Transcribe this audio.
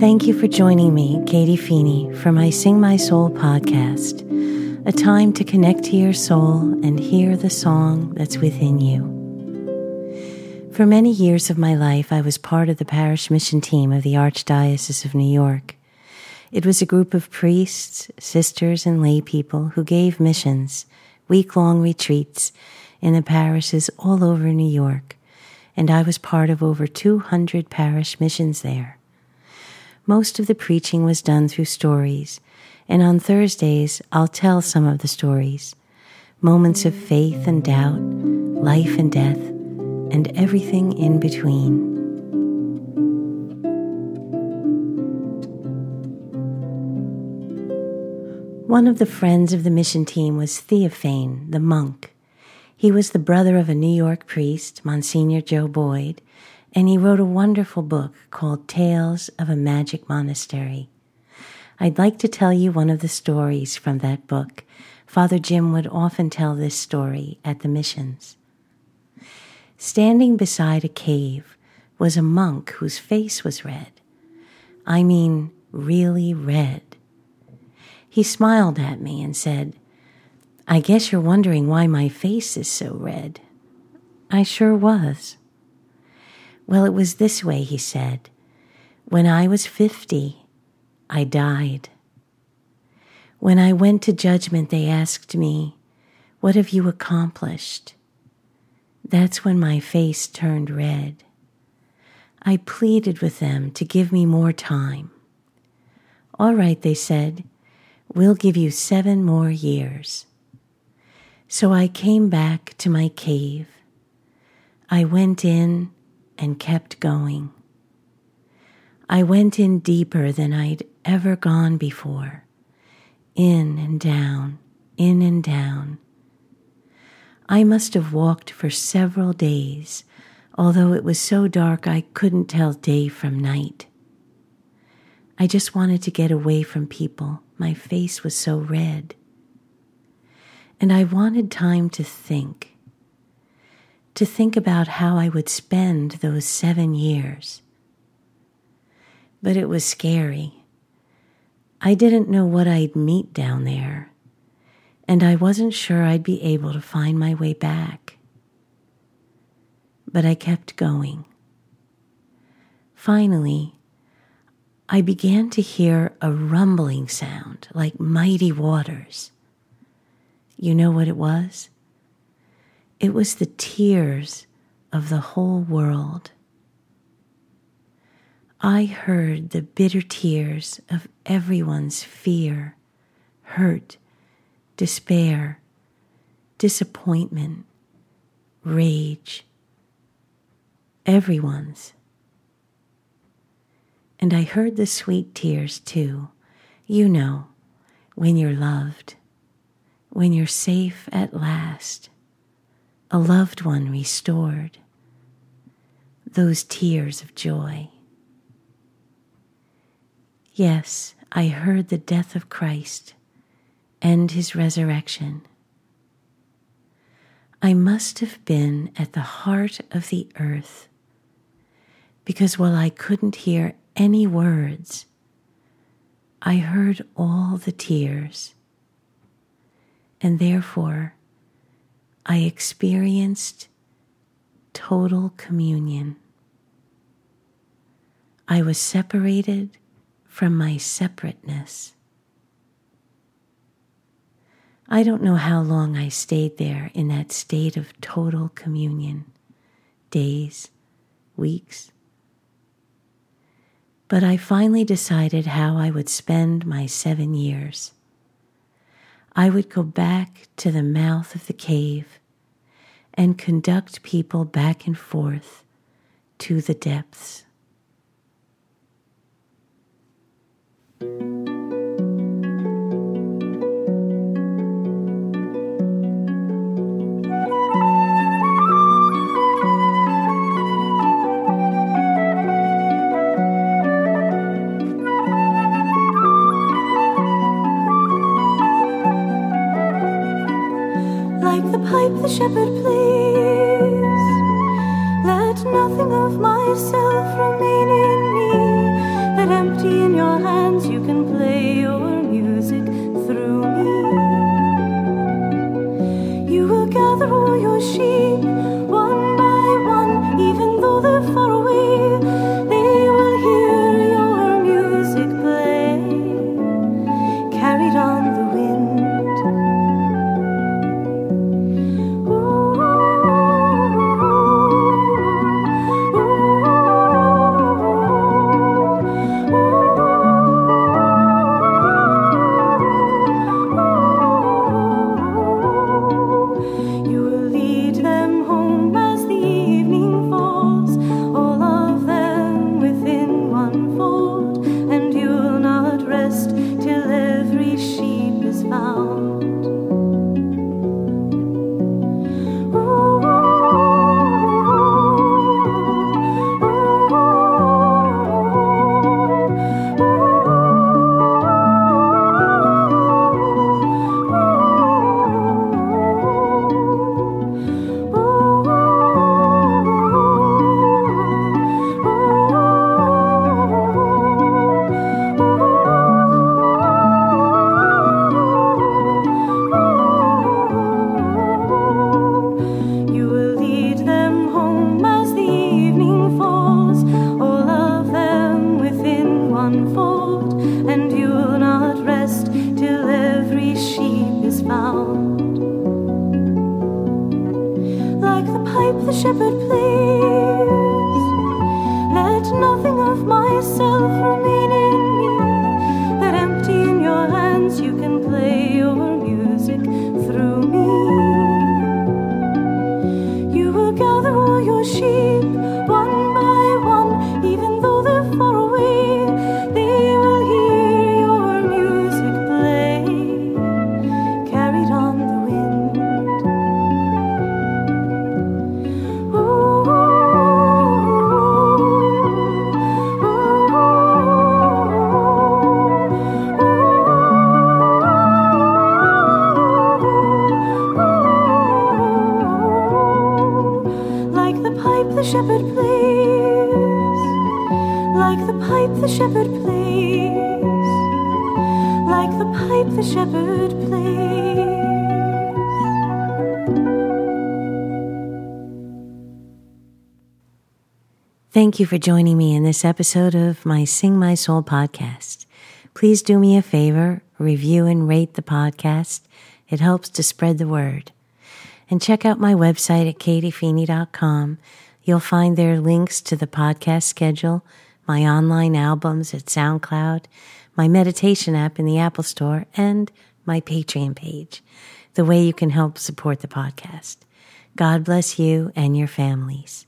Thank you for joining me, Katie Feeney, for my Sing My Soul podcast, a time to connect to your soul and hear the song that's within you. For many years of my life, I was part of the parish mission team of the Archdiocese of New York. It was a group of priests, sisters, and lay people who gave missions, week long retreats in the parishes all over New York, and I was part of over 200 parish missions there. Most of the preaching was done through stories, and on Thursdays I'll tell some of the stories moments of faith and doubt, life and death, and everything in between. One of the friends of the mission team was Theophane, the monk. He was the brother of a New York priest, Monsignor Joe Boyd, and he wrote a wonderful book called Tales of a Magic Monastery. I'd like to tell you one of the stories from that book. Father Jim would often tell this story at the missions. Standing beside a cave was a monk whose face was red. I mean, really red. He smiled at me and said, I guess you're wondering why my face is so red. I sure was. Well, it was this way, he said. When I was 50, I died. When I went to judgment, they asked me, What have you accomplished? That's when my face turned red. I pleaded with them to give me more time. All right, they said, we'll give you seven more years. So I came back to my cave. I went in and kept going. I went in deeper than I'd ever gone before, in and down, in and down. I must have walked for several days, although it was so dark I couldn't tell day from night. I just wanted to get away from people. My face was so red. And I wanted time to think to think about how I would spend those seven years. But it was scary. I didn't know what I'd meet down there, and I wasn't sure I'd be able to find my way back. But I kept going. Finally, I began to hear a rumbling sound like mighty waters. You know what it was? It was the tears of the whole world. I heard the bitter tears of everyone's fear, hurt, despair, disappointment, rage. Everyone's. And I heard the sweet tears too. You know, when you're loved, when you're safe at last a loved one restored, those tears of joy. Yes, I heard the death of Christ and his resurrection. I must have been at the heart of the earth because while I couldn't hear any words, I heard all the tears, and therefore I experienced total communion. I was separated from my separateness. I don't know how long I stayed there in that state of total communion days, weeks. But I finally decided how I would spend my seven years. I would go back to the mouth of the cave and conduct people back and forth to the depths. like the pipe the shepherd plays. Let nothing of myself remain in me, that empty in your hands you can play your music through me. You will gather all your sheep one the shepherd please. Let nothing of myself remain in me. That empty in your hands you can play your music through me. You will gather all your sheep. Like the pipe the shepherd plays, like the pipe the shepherd plays. Thank you for joining me in this episode of my Sing My Soul podcast. Please do me a favor, review and rate the podcast. It helps to spread the word. And check out my website at katiefeeney.com. You'll find there links to the podcast schedule, my online albums at SoundCloud, my meditation app in the Apple Store, and my Patreon page, the way you can help support the podcast. God bless you and your families.